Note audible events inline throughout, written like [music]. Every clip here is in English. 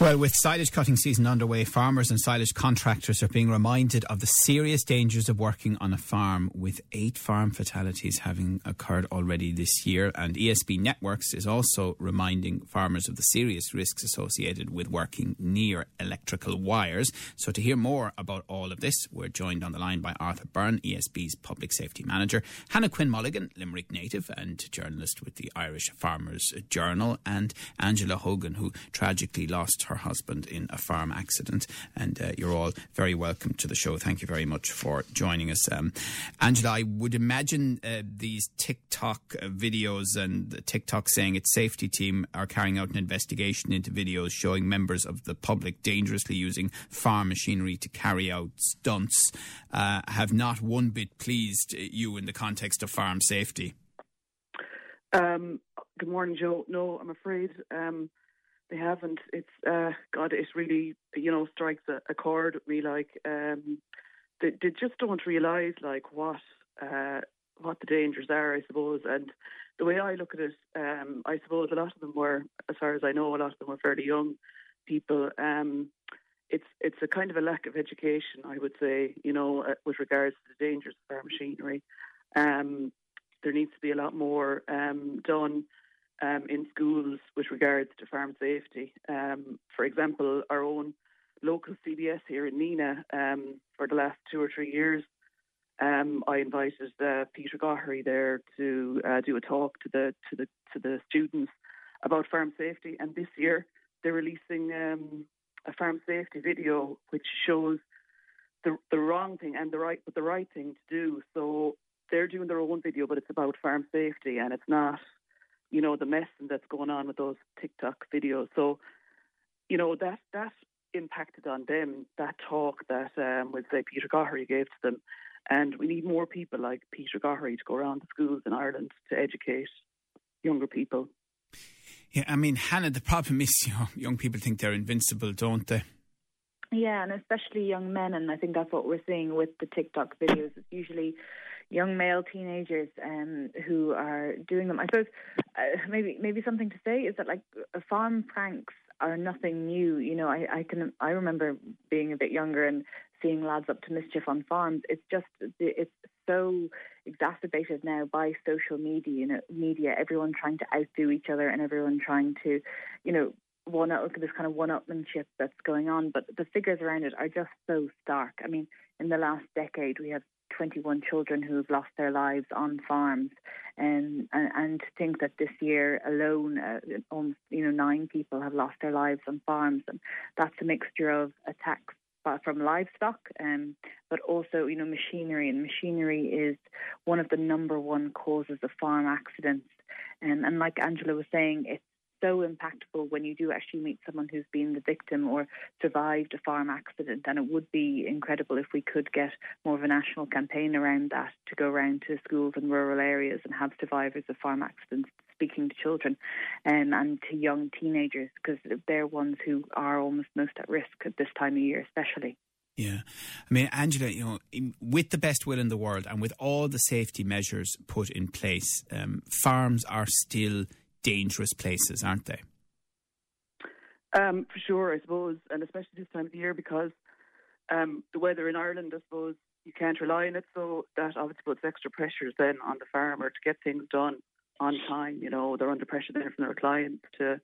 Well, with silage cutting season underway, farmers and silage contractors are being reminded of the serious dangers of working on a farm, with eight farm fatalities having occurred already this year. And ESB Networks is also reminding farmers of the serious risks associated with working near electrical wires. So, to hear more about all of this, we're joined on the line by Arthur Byrne, ESB's Public Safety Manager, Hannah Quinn Mulligan, Limerick native and journalist with the Irish Farmers Journal, and Angela Hogan, who tragically lost her husband in a farm accident. And uh, you're all very welcome to the show. Thank you very much for joining us. Um, Angela, I would imagine uh, these TikTok uh, videos and TikTok saying its safety team are carrying out an investigation into videos showing members of the public dangerously using farm machinery to carry out stunts uh, have not one bit pleased you in the context of farm safety. Um, good morning, Joe. No, I'm afraid um, they haven't. It's uh, God. It really, you know, strikes a, a chord with me. Like um, they, they just don't realise like what uh, what the dangers are. I suppose, and the way I look at it, um, I suppose a lot of them were, as far as I know, a lot of them were fairly young people. Um, it's it's a kind of a lack of education, I would say, you know, uh, with regards to the dangers of our machinery. Um, there needs to be a lot more um, done um, in schools with regards to farm safety. Um, for example, our own local CBS here in Nenagh um, for the last two or three years, um, I invited uh, Peter Goherry there to uh, do a talk to the to the to the students about farm safety. And this year, they're releasing um, a farm safety video which shows the the wrong thing and the right but the right thing to do. So they're doing their own video, but it's about farm safety and it's not you know, the messing that's going on with those TikTok videos. So, you know, that that impacted on them, that talk that um would say Peter Goherry gave to them. And we need more people like Peter Goherry to go around the schools in Ireland to educate younger people. Yeah, I mean, Hannah, the problem is, [laughs] you know, young people think they're invincible, don't they? Yeah, and especially young men, and I think that's what we're seeing with the TikTok videos. It's usually young male teenagers um, who are doing them. I suppose uh, maybe maybe something to say is that like farm pranks are nothing new. You know, I, I can I remember being a bit younger and seeing lads up to mischief on farms. It's just it's so exacerbated now by social media. You know, media, everyone trying to outdo each other and everyone trying to, you know, one up this kind of one-upmanship that's going on. But the figures around it are just so stark. I mean, in the last decade, we have 21 children who've lost their lives on farms, um, and, and to think that this year alone, uh, almost you know nine people have lost their lives on farms, and that's a mixture of attacks from livestock, um, but also you know machinery, and machinery is one of the number one causes of farm accidents. Um, and like Angela was saying, it's so impactful when you do actually meet someone who's been the victim or survived a farm accident. And it would be incredible if we could get more of a national campaign around that to go around to schools in rural areas and have survivors of farm accidents speaking to children um, and to young teenagers because they're ones who are almost most at risk at this time of year, especially. Yeah. I mean, Angela, you know, with the best will in the world and with all the safety measures put in place, um, farms are still dangerous places, aren't they? Um, for sure, I suppose, and especially this time of the year because um, the weather in Ireland, I suppose, you can't rely on it. So that obviously puts extra pressures then on the farmer to get things done on time. You know, they're under pressure then from their clients to,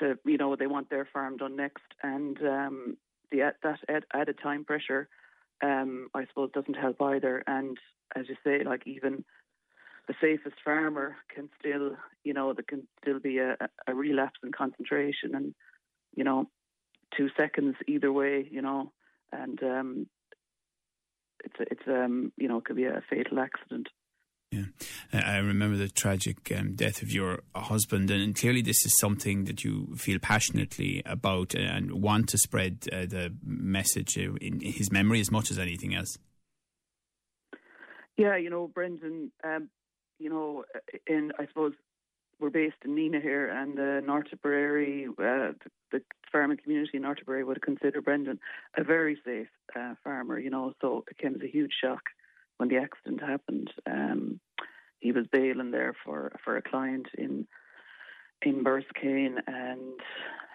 to you know, they want their farm done next, and um, the that added time pressure, um, I suppose, doesn't help either. And as you say, like even the safest farmer can still, you know, there can still be a, a relapse in concentration and, you know, two seconds either way, you know, and um, it's it's um, you know, it could be a fatal accident. Yeah, I remember the tragic um, death of your husband, and clearly this is something that you feel passionately about and want to spread uh, the message in his memory as much as anything else. Yeah, you know, Brendan, um, you know, in I suppose we're based in Nenagh here, and the North Tipperary, uh, the, the farming community in North Tipperary would consider Brendan a very safe uh, farmer. You know, so it came as a huge shock when the accident happened. Um, he was bailing there for for a client in in Borrisokane, and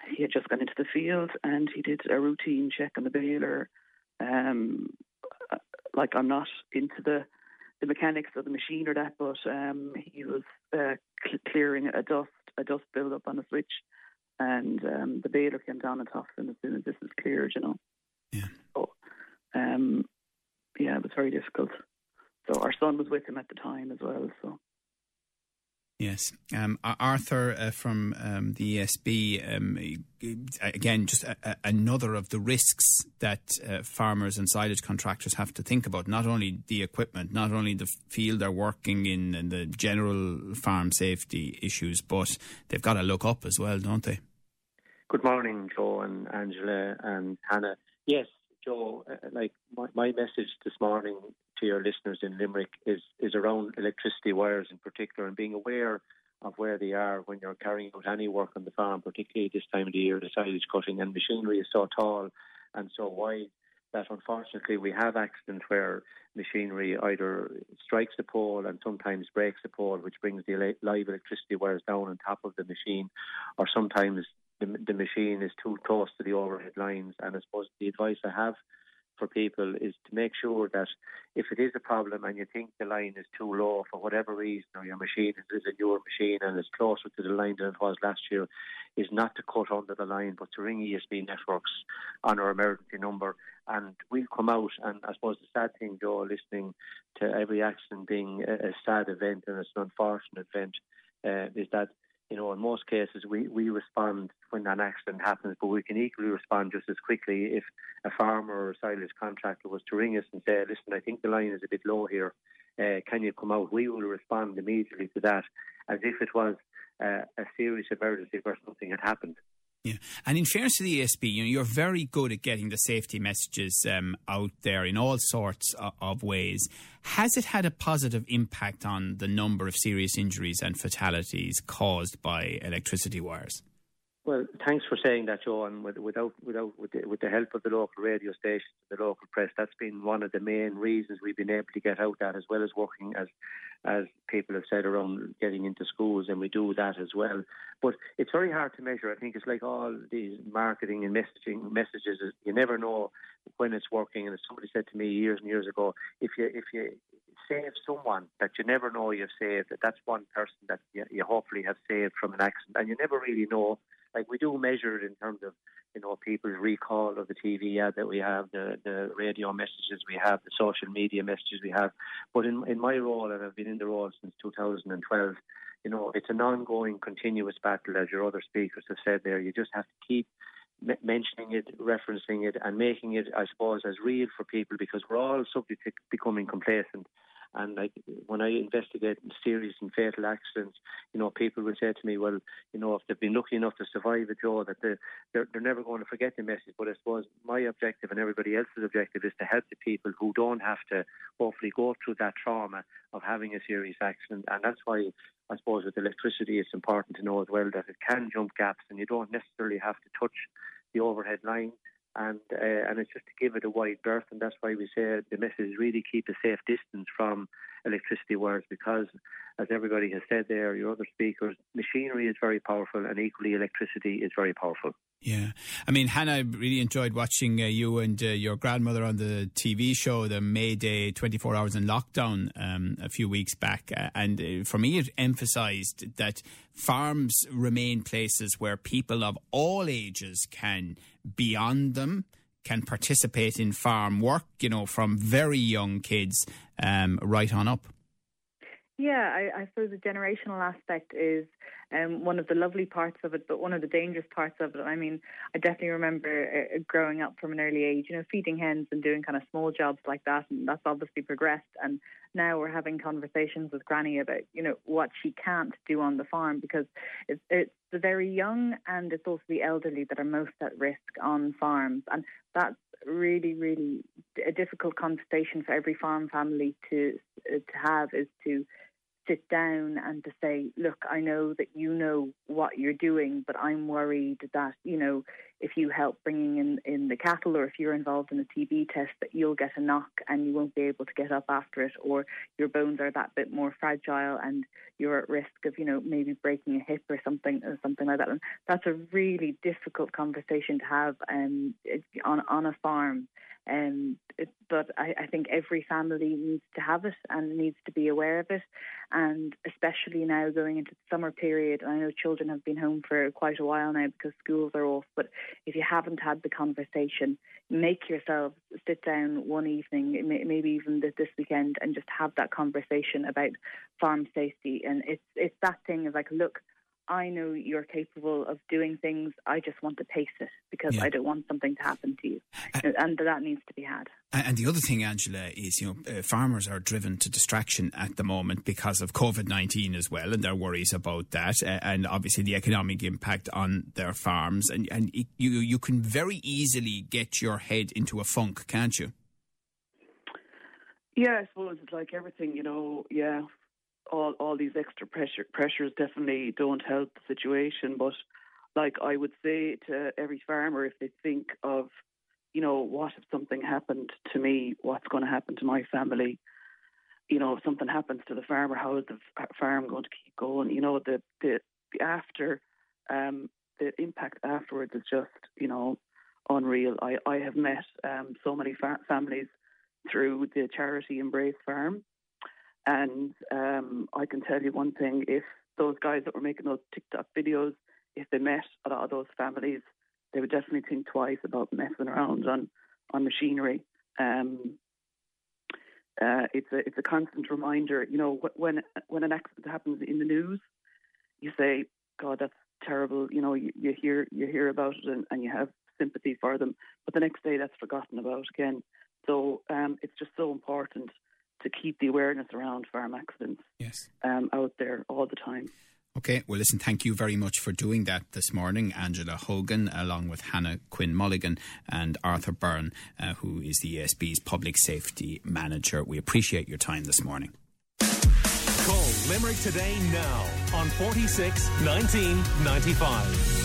he had just gone into the field and he did a routine check on the baler. Um, uh, like I'm not into the the mechanics of the machine or that, but um, he was uh, cl- clearing a dust a dust build up on the switch, and um, the baler came down and tossed him as soon as this was cleared. You know. Yeah. So, um, yeah, it was very difficult. So our son was with him at the time as well. So. Yes. Um, Arthur uh, from um, the ESB, um, again, just a, a, another of the risks that uh, farmers and silage contractors have to think about. Not only the equipment, not only the field they're working in and the general farm safety issues, but they've got to look up as well, don't they? Good morning, Joe and Angela and Hannah. Yes, Joe, uh, like my, my message this morning to your listeners in Limerick is, is around electricity wires in particular and being aware of where they are when you're carrying out any work on the farm, particularly this time of the year, the silage cutting and machinery is so tall and so wide that unfortunately we have accidents where machinery either strikes the pole and sometimes breaks the pole, which brings the live electricity wires down on top of the machine, or sometimes the, the machine is too close to the overhead lines. And I suppose the advice I have for people is to make sure that if it is a problem and you think the line is too low for whatever reason, or your machine is a newer machine and it's closer to the line than it was last year, is not to cut under the line but to ring ESB networks on our emergency number and we'll come out. And I suppose the sad thing, Joe, listening to every accident being a, a sad event and it's an unfortunate event, uh, is that you know, in most cases, we, we respond when an accident happens, but we can equally respond just as quickly if a farmer or a silage contractor was to ring us and say, listen, I think the line is a bit low here. Uh, can you come out? We will respond immediately to that as if it was uh, a serious emergency where something had happened. Yeah, and in fairness to the ESB, you know, you're very good at getting the safety messages um, out there in all sorts of, of, ways. Has it had a positive impact on the number of serious injuries and fatalities caused by electricity wires? Well, thanks for saying that, Joe. And without, without, with the, with the help of the local radio stations, the local press, that's been one of the main reasons we've been able to get out that, as well as working as, as people have said around getting into schools, and we do that as well. But it's very hard to measure. I think it's like all these marketing and messaging messages. You never know when it's working. And as somebody said to me years and years ago, if you if you save someone that you never know you've saved, that that's one person that you, you hopefully have saved from an accident, and you never really know like we do measure it in terms of you know people's recall of the TV ad that we have, the the radio messages we have, the social media messages we have. But in in my role, and I've been in the role since 2012, you know it's an ongoing, continuous battle, as your other speakers have said there. You just have to keep mentioning it, referencing it, and making it, I suppose, as real for people because we're all subject to becoming complacent. And like when I investigate serious and fatal accidents, you know, people will say to me, well, you know, if they've been lucky enough to survive it, Joe, that they're, they're, they're never going to forget the message. But I suppose my objective and everybody else's objective is to help the people who don't have to hopefully go through that trauma of having a serious accident. And that's why I suppose with electricity, it's important to know as well that it can jump gaps and you don't necessarily have to touch the overhead line and uh, and it's just to give it a wide berth, and that's why we say the message is really keep a safe distance from electricity wires because, as everybody has said there, your other speakers, machinery is very powerful, and equally electricity is very powerful. Yeah, I mean, Hannah, I really enjoyed watching uh, you and uh, your grandmother on the TV show, the May Day 24 Hours in Lockdown, um, a few weeks back. Uh, and for me, it emphasised that farms remain places where people of all ages can be on them, can participate in farm work, you know, from very young kids um, right on up. Yeah, I, I suppose the generational aspect is um, one of the lovely parts of it, but one of the dangerous parts of it. I mean, I definitely remember uh, growing up from an early age, you know, feeding hens and doing kind of small jobs like that, and that's obviously progressed. And now we're having conversations with Granny about, you know, what she can't do on the farm because it's, it's the very young and it's also the elderly that are most at risk on farms, and that's really, really a difficult conversation for every farm family to uh, to have is to sit down and to say, look, I know that you know what you're doing, but I'm worried that, you know, if you help bringing in, in the cattle or if you're involved in a TB test, that you'll get a knock and you won't be able to get up after it, or your bones are that bit more fragile and you're at risk of, you know, maybe breaking a hip or something or something like that. And that's a really difficult conversation to have um, on, on a farm. Um, it, but I, I, think every family needs to have it and needs to be aware of it. And especially now going into the summer period, I know children have been home for quite a while now because schools are off. But if you haven't had the conversation, make yourselves sit down one evening, maybe even this weekend, and just have that conversation about farm safety. And it's it's that thing of like, look, I know you're capable of doing things. I just want to pace it because yeah. I don't want something to happen to you, and, and that needs to be had. And the other thing, Angela, is you know uh, farmers are driven to distraction at the moment because of COVID nineteen as well, and their worries about that, uh, and obviously the economic impact on their farms, and and it, you you can very easily get your head into a funk, can't you? Yeah, I suppose it's like everything, you know. Yeah, all all these extra pressure pressures definitely don't help the situation. But like I would say to every farmer, if they think of, you know, what if something happened to me? What's going to happen to my family? You know, if something happens to the farmer, how is the farm going to keep going? You know, the the, the after, um, the impact afterwards is just, you know, unreal. I I have met um, so many fa- families through the charity Embrace Farm and um, I can tell you one thing: if those guys that were making those TikTok videos, if they met a lot of those families, they would definitely think twice about messing around on on machinery. Um, uh, it's a it's a constant reminder. You know, when when an accident happens in the news, you say, "God, that's terrible." You know, you, you hear you hear about it and, and, you have sympathy for them, but the next day that's forgotten about again. So um, it's just so important to keep the awareness around farm accidents yes. um, out there all the time. Okay, well, listen, thank you very much for doing that this morning, Angela Hogan, along with Hannah Quinn Mulligan and Arthur Byrne, uh, who is the ESB's Public Safety Manager. We appreciate your time this morning. Call Limerick today now on 46 1995.